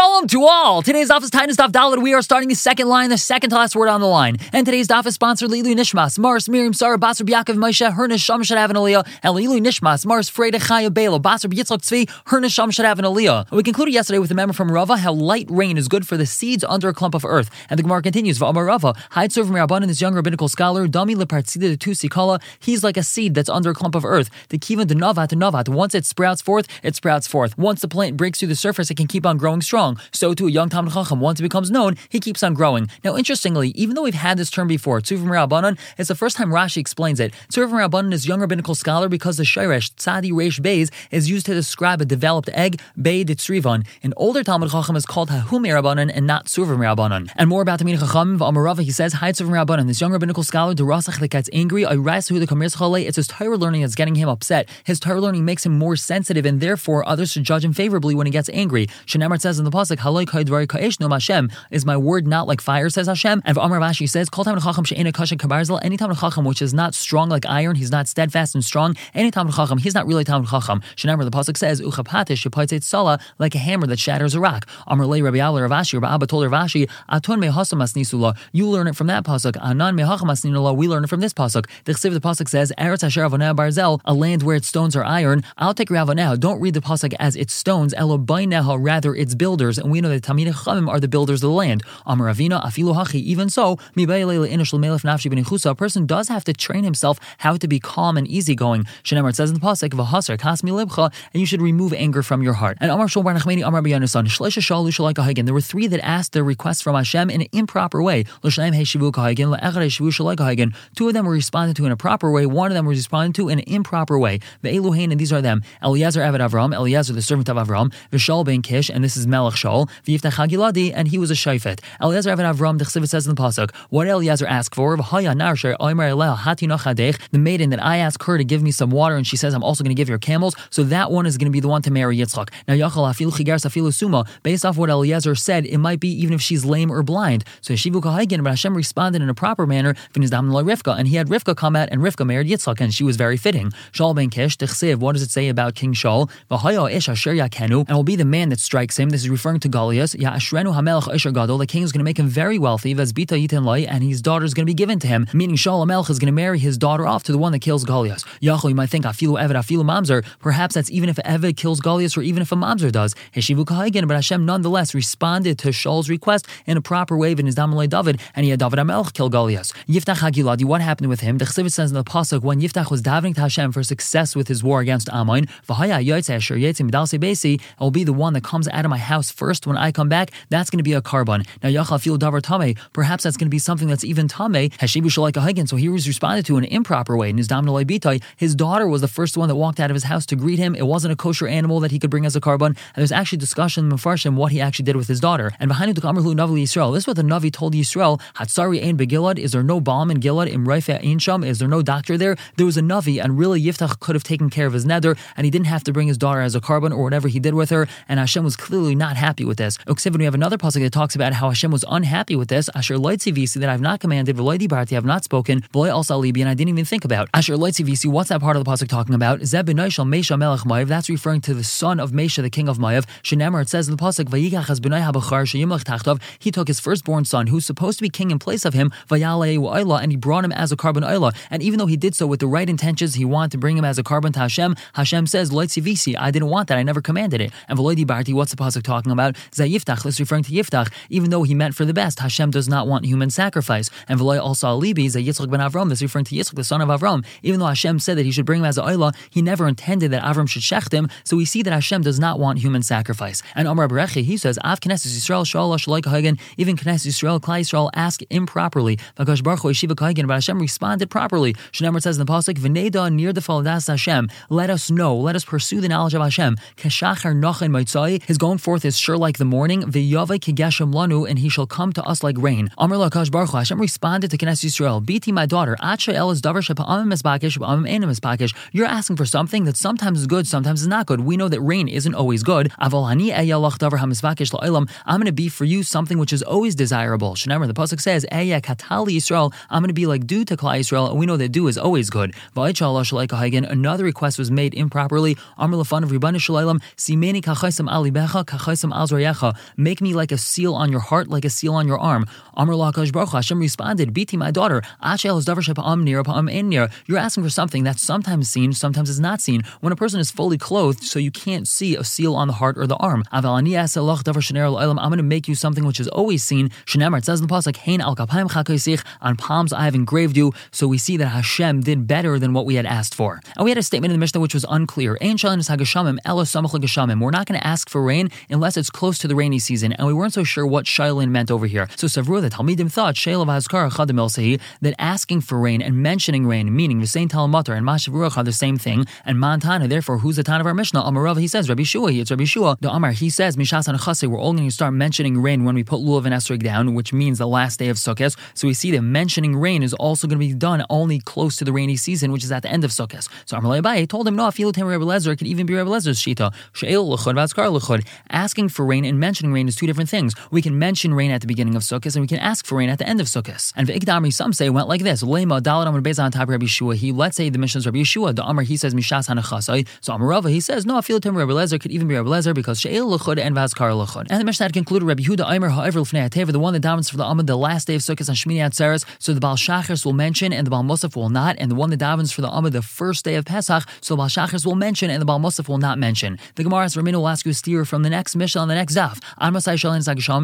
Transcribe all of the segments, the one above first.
Shalom to all! Today's daf is Taanis Daf Dalit. We are starting the second line, the second to last word on the line. And today's daf is sponsored Lilu Nishmas, Mars, Miriam, Sarah, Basar, Yaakov, Moshe, Her Nesham should have an aliyah, and Lilu Nishmas, Mars, Freda, Chaya, Bela, Basar, Yitzchak, Tzvi, Her Nesham should have an aliyah. We concluded yesterday with a memo from Rava how light rain is good for the seeds under a clump of earth. And the Gemara continues, V'amar Rava, Hide from Rabban, this young rabbinical scholar, Dami Lepartzida de Tusikala, he's like a seed that's under a clump of earth. The Kivan de Navat de Navat, once it sprouts forth, it sprouts forth. Once the plant breaks through the surface, it can keep on growing strong. So too a young Talmud Chacham, once it becomes known, he keeps on growing. Now, interestingly, even though we've had this term before, Tzuvim Rabbanon, it's the first time Rashi explains it. Tzuvim Rabbanon is young rabbinical scholar because the Shairesh, Tzadi Reish Beis, is used to describe a developed egg, Bei Ditzrivan. An older Talmud Chacham is called Hahum Rabbanon and not Tzuvim Rabbanon. And more about the Mina Chacham, Amarava, he says, Hi Tzuvim Rabbanon, this young rabbinical scholar, the Rasach that gets angry, who the Kamir it's his Torah learning that's getting him upset. His Torah learning makes him more sensitive, and therefore others should judge him favorably when he gets angry. Shenamar says in the Pasuk, Haloi Kaesh no Hashem. Is my word not like fire, says Hashem? And Amar Rashi says, Kol Talmud Chacham she'ena kasha kabarzel, any Talmud Chacham which is not strong like iron, he's not steadfast and strong, any Talmud Chacham, he's not really Talmud Chacham. Shenamar, the Pasuk says, Uchapatish shepaitzet sala, like a hammer that shatters a rock. Amar lei Rabbi Abba Rav Ashi, Rabbi Abba told Rav Ashi, Aton mehasamas nisula, you learn it from that Pasuk, Anan mehachamas nisula, we learn it from this Pasuk. The Chsiv, the Pasuk says, Eretz Asher Avonah Barzel, a land where its stones are iron. I'll take Ravanah. Don't read the Pasuk as its stones, Elobainaha, rather its builders. And we know that Tamid Chamim are the builders of the land. Amar Ravina, Afilu Hachi, even so, a person does have to train himself how to be calm and easygoing. Shenemar says in the Pasuk, Vahasar, Kasmi Libcha, and you should remove anger from your heart. And Amar Shol Bar Nachmeni, Amar B'Yanasan, Shlesha Shalu Shalai There were three that asked their request from Hashem in an improper way. Two of them were responded to in a proper way, one of them was responded to in an improper way. The Eluhain, and these are them Eliezer Avad Avram, Eliezer the servant of Avram, Vishal ben Kish, and this is Melech Shaul, Vyiftach Hagiladi, and he was a Shaifet. Eliezer Avad Avram, the Chsivit says in the Pasuk, what Eliezer ask for? The maiden that I ask her to give me some water, and she says, I'm also going to give your camels, so that one is going to be the one to marry Yitzchak. Now, Yachal Afilu Chigar Safilu Suma, based off what Eliezer said, it might be even if she's lame or blind. So Shivu Kahagin, but Hashem responded in a proper manner, Rivka, and he had Rivka come out, and Rivka married Yitzchak, and she was very fitting. Shaul ben Kish, what does it say about King Shaul? And will be the man that strikes him. This is referring to Goliath. The king is going to make him very wealthy, and his daughter is going to be given to him, meaning Shaul Melch is going to marry his daughter off to the one that kills Goliath. Yachol, you might think, Afilu Eved, Afilu Mamzer. Perhaps that's even if Eved kills Goliath or even if a Mamzer does. Heshivu Kahagan, but Hashem nonetheless responded to Shaul's request in a proper way in his Damalei David, and he had David Amelch kill Goliath. Yiftach Hagiladi, what happened with him? The Chsivit says in the Pasuk, when Yiftach was davening to Hashem for success with his war against Ammon, it will be the one that comes out of my house first when I come back. That's going to be a carbon. Now, Yachal feel davar tame. Perhaps that's going to be something that's even tame. Hashibu shalika hagen. So he was responded to in an improper way. In his dominal bitai, his daughter was the first one that walked out of his house to greet him. It wasn't a kosher animal that he could bring as a carbon. And there's actually discussion in Mefarshim what he actually did with his daughter. And behind it the Amrhu Navi Yisrael. This is what the Navi told Yisrael. Hatsari ein begilad. Is there no balm in Gilad? Im Raifa ein sham. Is there no doctor there? There was a Navi, and really Yiftach could have taken care of his nether, and he didn't have to bring his daughter as a carbon or whatever he did with her. And Hashem was clearly not happy with this. Uksivin, we have another pasuk that talks about how Hashem was unhappy with this. Asher visi that I've not commanded, v'loidi barti I've not spoken, v'loy also alibi, and I didn't even think about. Asher visi, what's that part of the pasuk talking about? Zeb b'noishal Mesha melech Mayav. That's referring to the son of Mesha, the king of Mayav. Shenemar, it says in the pasuk, vayikach has b'nai habachar sheyimach tachtav. He took his firstborn son, who's supposed to be king in place of him, vayale and he brought him as a carbon oila. And even though he did so with the right intentions, he wanted to bring him as a carbon to Hashem. Hashem says, visi, I didn't want that. I never commanded it. And v'loidi barti, what's the pasuk talking about? Zayiftach, this referring to Yiftach. Even though he meant for the best, Hashem does not want human sacrifice. And v'loy also alibi, Zayitzchak ben Avram, this referring to Yitzchak, the son of Avram. Even though Hashem said that he should bring him as a oila, he never intended that Avram should shecht him. So we see that Hashem does not want human sacrifice. And Omar Berechi, he says, Av Knesset Yisrael Shalash Hagen, even Knesset Yisrael, Klai Yisrael ask improperly. Vakash Baruch Yeshiva Kagan, but Hashem responded properly. Shnemer says in the pasuk, "V'neda near the faldas Hashem." Let us know. Let us pursue the knowledge of Hashem. Keshachar nochin maitzai. His going forth is sure like the morning. V'yavai kigeshem lanu, and he shall come to us like rain. Amar Lakash Baruch Hashem responded to Knesset Yisrael, "Biti my daughter, Acha el is davar shepa'amim misbakish, ba'amim enim misbakish." You're asking for something that sometimes is good, sometimes is not good. We know that rain isn't always good. Aval hani eyalach davar hamisbakish la'ilam. I'm going to be for you something which is always desirable. Shnemer, the pasuk says, "Eya katali Yisrael." I'm going to be like dew to Klal Yisrael, and we know that dew is always good. Another request was made improperly. Amr lefan of Ribbana Shalaylam, Simeni kachaisim ali becha, kachaisim al make me like a seal on your heart, like a seal on your arm. Amr Lakash Baruch Hashem responded, Biti, my daughter, you're asking for something that's sometimes seen, sometimes is not seen. When a person is fully clothed, so you can't see a seal on the heart or the arm. I'm going to make you something which is always seen. It says in the pasuk, Hain al on palms I have engraved you. So we see that Hashem did better than what we had asked for. And we had a statement in the Mishnah which was unclear. We're not going to ask for rain unless it's close to the rainy season, and we weren't so sure what Shailin meant over here. So Savru, the Talmidim thought that asking for rain and mentioning rain, meaning the same Talmatar and Mashav are the same thing, and Mantana, therefore, who's the town of our Mishnah? Amarav, he says, Rabbi Shua, it's Rabbi Shua. The Amar, he says, Mishas we're only going to start mentioning rain when we put Lulav and Esrig down, which means the last day of Sukkot. So we see that mentioning rain is also going to be done only close to the rainy season, which is at the end of Sukkot. So Amar Abaye told him, no, Afilu Tem Rabbi Lezer, it could even be Rabbi Lezer's Shita. Asking for rain and mentioning rain is two different things. We can mention rain at the beginning of Sukkot, and we can ask for rain at the end of Sukkot. And V'ikdamri, some say, went like this. Lema, Dalit Amar Bez on top of Rabbi Shua. He, let's say the Mishnah's Rabbi Yeshua, the Amar, he says, Mishas Hanachasai. So Amarava, he says, no, Afilu Tem Rabbi Lezer could even be Rabbi Lezer because She'el Lechud and Vazkar Lechud. And the Mishnah had concluded Rabbi Huda Aimer, however, the one that davens for the Amud the last day of Sukkot on Shmini Atzeres. So the Baal Shachris will mention and the Baal Musaf will not, and the one that davens for the Amud the first day of Pesach, so the Baal Shachris will mention and the Baal Musaf will not mention. The Gemara's Ramina will ask you a steer from the next Mishnah on the next Zaf.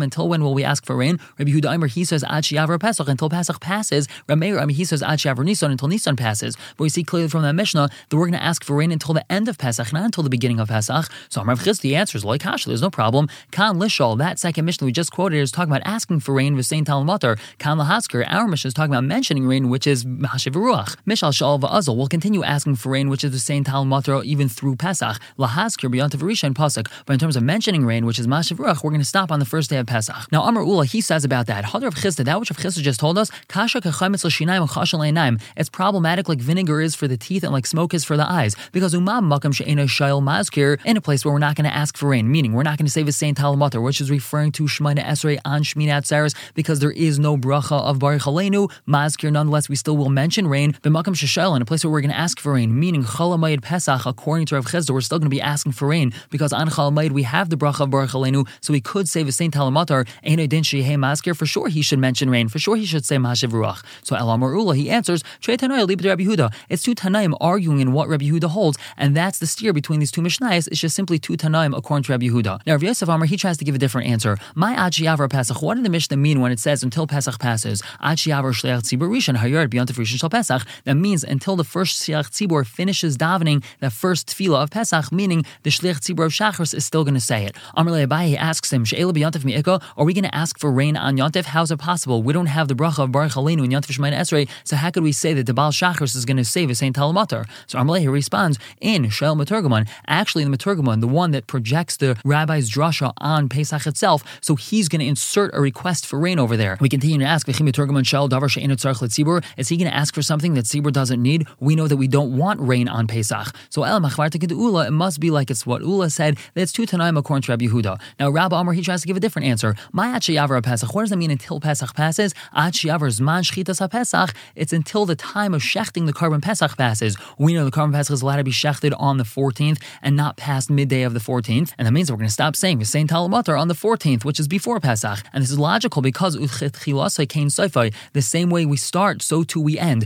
Until when will we ask for rain? Rabbi Huda Aimer, he says Ad Shiavra Pesach until Pesach passes. Rameir, I mean, he says Ad Shiavra Nisan until Nisan passes. But we see clearly from that Mishnah that we're going to ask for rain until the end of Pesach, not until the beginning of Pesach. So Amrav Chiz, the answer is like Hashem, there's no problem. Kan Lishal, that second Mishnah we just quoted is talking about asking for rain with Saint Talmatar. Kan Lahasker, our Mishnah is talking about mentioning rain, which is Mahashiv Ruach. Mishal Shal Va'azal will continue asking for rain, which is the Saint Talmatar even through Pesach. Lahasker beyond Tavarisha and Pasuk. But in terms of mentioning rain, which is Mashiv Ruach, we're going to stop on the first day of Pesach. Now Amar Ula, he says about that. Hadar of Chisda, that which of Chisda just told us, Kasha It's problematic like vinegar is for the teeth and like smoke is for the eyes. Because Umam Makam She'ena Shail Mazkir, in a place where we're not going to ask for rain, meaning we're not going to say the Saint Talmatar, which is referring to Shemina Esrei on Shmini Atzeres, because there is no bracha of Baruch Aleinu, Mazkir, nonetheless, we still will mention rain. B'makam Sheshel, in a place where we're going to ask for rain, meaning Chalamayid Pesach, according to Rav Chisda, we're still going to be asking for rain, because on Chalamayid we have the bracha so he could say the Saint Talmatar, Ein Din Shehei Mazkir, for sure he should mention rain, for sure he should say Mashiv Ruach. So Elam Ula, he answers, Rabbi Huda. It's two Tanaim arguing in what Rabbi Huda holds, and that's the steer between these two Mishnayos. It's just simply two Tanaim according to Rabbi Yehuda. Now, Rav Yosef Amar, he tries to give a different answer. My Achiyavar Pesach, what did the Mishnah mean when it says until Pesach passes? Achiyavar Shleach Tzibur Rishon, Hayard beyond Rishon Shal Pesach. That means until the first Shleach Tzibur finishes davening the first tefillah of Pesach, meaning the Shleach Tzibur of Shachris is still going to say it. Amar Abaye asks him, She'ela b'yontif mi'iko, are we going to ask for rain on Yontif? How is it possible? We don't have the bracha of Baruch Aleinu in Yontif Shemayin Esrei, so how could we say that the Baal Shachris is going to save a Saint Talamatar? So Amalei responds in Shel Maturgaman, actually the Maturgaman, the one that projects the rabbi's drasha on Pesach itself, so he's going to insert a request for rain over there. We continue to ask, is he going to ask for something that Tzibur doesn't need? We know that we don't want rain on Pesach. So El Ula, it must be like it's what Ula said, that it's two Tanaim according to Rabbi Yehuda. Now Rabbi Amr, he tries to give a different answer. Achayavar Pesach, what does that mean until Pesach passes? Achayavar Zman Shchitas Pesach, it's until the time of shechting the korban Pesach passes. We know the korban Pesach is allowed to be shechted on the 14th and not past midday of the 14th, and that means we're going to stop saying Saint Talamatar on the 14th, which is before Pesach. And this is logical because the same way we start, so too we end.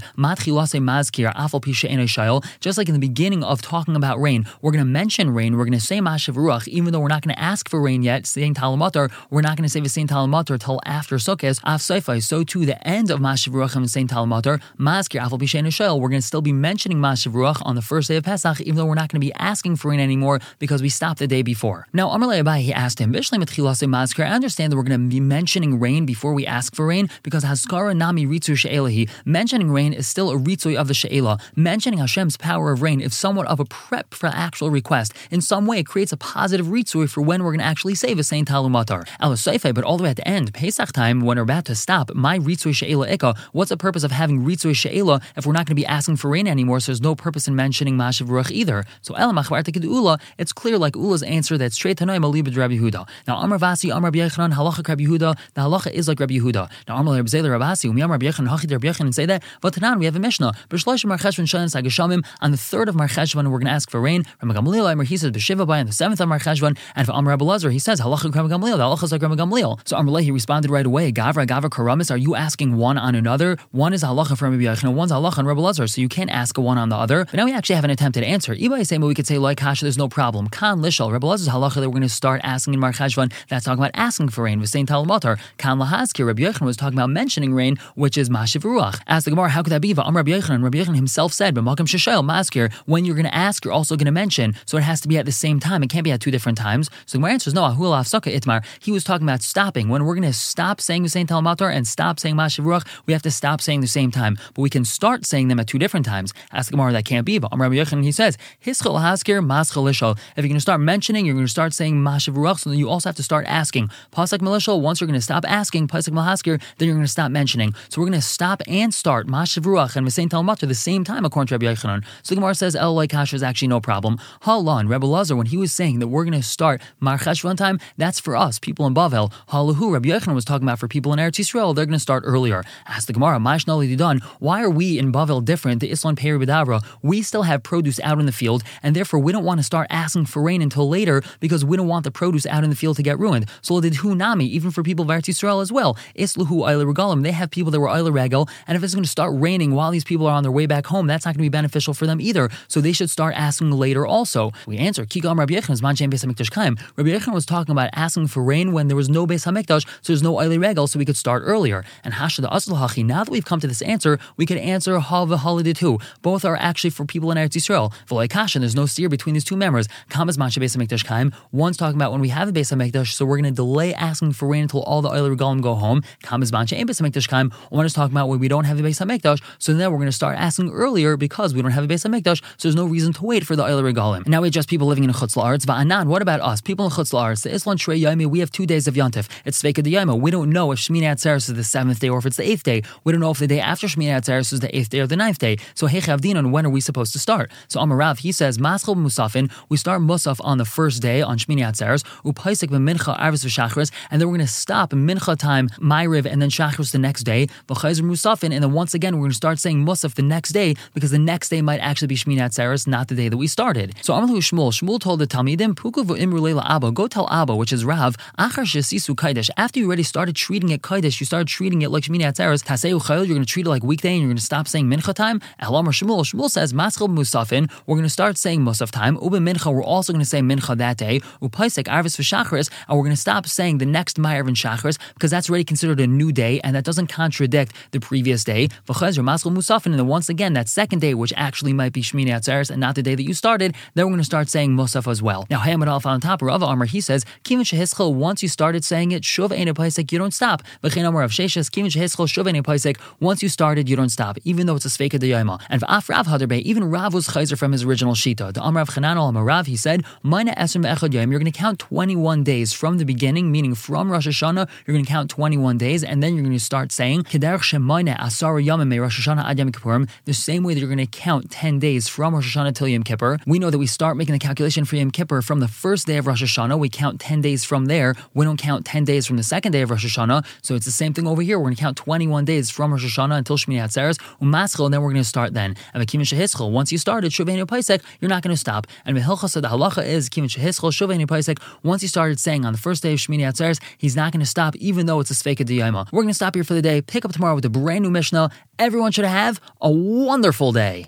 Just like in the beginning of talking about rain, we're going to mention rain, we're going to say Mashav Ruach, even though we're not going to ask for rain yet, saying Talamatar, we're not going to say the Saint Talamatar till after Sukkot, Af So too the end of Mashav Ruach and Saint Talamatar, Maskir Afal we're going to still be mentioning Mashav Ruach on the first day of Pesach, even though we're not going to be asking for rain anymore because we stopped the day before. Now, Amar Abaye, he asked him, I understand that we're going to be mentioning rain before we ask for rain because Haskara Nami Ritzu She'elahi. Mentioning rain is still a Ritzui of the She'ela. Mentioning Hashem's power of rain is somewhat of a prep for actual request. In some way, it creates a positive Ritzui for when we're going to actually save a Saint Talumatar. Elasaife, but all the way at the end, Pesach time, when we're about to stop, my Ritzui She'ela Ika, what's the purpose of having Ritzui She'ela if we're not going to be asking for rain anymore, so there's no purpose in mentioning Mashav Ruach either. So El Ula, it's clear like Ula's answer that straight Tanoim Alibid Rabbi Yehuda. Now Amar Vasi, Amar Yochanan, Halacha Rabbi Yehuda, the halacha is like Rabbi Yehuda. Now Amar Rabbi Zayla Rabasi, Umiyam Rabbi Yochanan, Hachid Rabbi and say that, but Tanan, we have a Mishnah. B'shlosh Mar Cheshvan Shalan Sagashamim, on the third of Mar Cheshvan, we're going to ask for rain. Says, B'shiva on the seventh of Mar Cheshvan, and for Amar Rebbe Lazar, he says, Halacha Rabbi Gamliel, the halacha is Rabbi responded right away, Gavra, Gavra Karamis, are you asking one on another? One is halacha from Rabbi Yochanan, one's halacha on Rebbe Lazar, so you can't ask one on the other. But now we actually have an attempted answer. Ibai but we could say, like Kasha, there's no problem. Kan Lishal, Rebbe Lazar's halacha that we're going to start asking in Mar Cheshvan, that's talking about asking for rain. With Saint Talmatar, Kan Lahazkir, Rabbi Yochanan was talking about mentioning rain, which is Mashiv Ruach. Ask the Gemara, how could that be? Am Rabbi Yochanan, Rabbi Yochanan himself said, but Malkam Shashel, Maskir, when you're going to ask, you're also going to mention. So it has to be at the same time. It can't be at two different times. So my answer is no. Ahul Afsaka Itmar. He was talking about stopping. When we're going to stop saying Saint Talmatar and stop saying Mashiv Ruach, we have to stop saying the same time. But we can start saying them at two different times. Ask the Gemara, that can't be. But Rabbi Yochanan, he says, Hischel Haskir, Maschel Ishal. If you're going to start mentioning, you're going to start saying Mashiv Ruach, so then you also have to start asking. Pasek Malishal, once you're going to stop asking, Pasek Malhaskir, then you're going to stop mentioning. So we're going to stop and start Mashiv Ruach and Saint Talmatar at the same time, according to Rabbi Yochanan. So the Gemara says, El Kasha is actually no problem. Halon, Rebbe Lazar, when he was saying that we're going to start Mar Cheshvan time, that's for us, people in Bavel. Halahu, Rabbi Yochanan was talking about for people in Eretz Yisrael, they're going to start earlier. Ask the Gemara, Mashnali Didan, why are we in Bavel different? The Islam Peri B'davra, we still have produce out in the field, and therefore we don't want to start asking for rain until later because we don't want the produce out in the field to get ruined. So did Hunami, even for people of Eretz Yisrael as well. Isluhu Eile Regalim, they have people that were Eile Regel, and if it's going to start raining while these people are on their way back home, that's not going to be beneficial for them either. So they should start asking later also. We answer, Kigam Rabbi Yechon, Man Beis HaMikdash Kaim. Rabbi Yechon was talking about asking for rain when there was no Beis HaMikdash, so there's no Eile Regal, so we could start earlier. And Hashad Hachi, now that we've come to this answer, we could answer Hava Holiday too. Both are actually for people in Eretz Yisrael. V'loi Kashan, there's no steer between these two members. Kamas Mancha Beis HaMikdash Kaim. One's talking about when we have a Beis HaMikdash, so we're going to delay asking for rain until all the Eile Regalim go home. Kamas Mancha Ein Beis HaMikdash Kaim. One is talking about when we don't have a Beis HaMikdash, so then we're going to start asking earlier because we don't have a Beis HaMikdash, so there's no reason to wait for the Eile Regalim. Now we just people living in Chutz La'aretz. Va'anan, what about us? People Islan Shrei we have two days of Yontif. It's Sveka de Yoma. We don't know if Shmini Atzeres is the seventh day or if it's the eighth day. We don't know if the day after Shmini Atzeres is the eighth day or the ninth day. So Hechav Dinon, when are we supposed to start? So Amarav, he says, Maschel Musafin, we start Musaf on the first day on Shmini Atzeres, Upaisik Mincha Arvis V'Shachris, and then we're going to stop Mincha time, Myriv, and then Shachris the next day, V'Chayzer Musafin, and then once again we're going to start saying Musaf the next day because the next day might actually be Shmini Atzeres, not the day that we started. So Amalu Shmuel, Shmuel told the Talmidim, Puku Imrulela Abba, go tell Abba, which is Rav, after you already started treating it Kaidesh, you started treating it like Shmini Atzeres, Taseu Chayil, you're going to treat it like weekday and you're going to stop saying Mincha time. Elamar Shmuel, Shmuel says, Maschel Musafin, we're going to start saying Musaf time. Uba Mincha, we're also going to say Mincha that day. Upaisek Arvis V'Shachris, and we're going to stop saying the next Ma'ariv and Shachris because that's already considered a new day and that doesn't contradict the previous day. V'Chayzer Maschel Musafin, and then once again, that second day, which actually might be Shmini Atzeres and not the day that you started, then we're going to start saying Musaf as well. Now, Hamad Alf on top, Amr, he says, Kivin Shehischel, once you started saying it, Shuv Ein Paisek, you don't stop. V'chein Amr of Sheshes, Kivin Shehischel, Shuv Ein once you started, you don't stop, even though it's a Sveka Dayama. And V'af Rav Hadarbe, even Rav was Chayzer from his original Shita. The Amr of Chanan Rav, he said, Mina Esrim Echad you're going to count 21 days from the beginning, meaning from Rosh Hashanah, you're going to count 21 days, and then you're going to start saying, Asara Yamim Rosh Hashanah Ad Yom Kippurim, the same way that you're going to count 10 days from Rosh Hashanah till Yom Kippur. We know that we start making the calculation for Yom Kippur from the first day of Rosh Hashanah. We count 10 days from there. We don't count 10 days from the second day of Rosh Hashanah. So it's the same thing over here. We're going to count 21 days from Rosh Hashanah until Shmini Atzeres, Umaschel, and then we're going to start then. And once you started Shuvenu Paisek, you're not going to stop. And the halacha is Kimin Shehischel, Shuvenu Paisek, once he started saying on the first day of Shmini Atzeres, he's not going to stop, even though it's a Sveka Diyama. We're going to stop here for the day, pick up tomorrow with a brand new Mishnah. Everyone should have a wonderful day.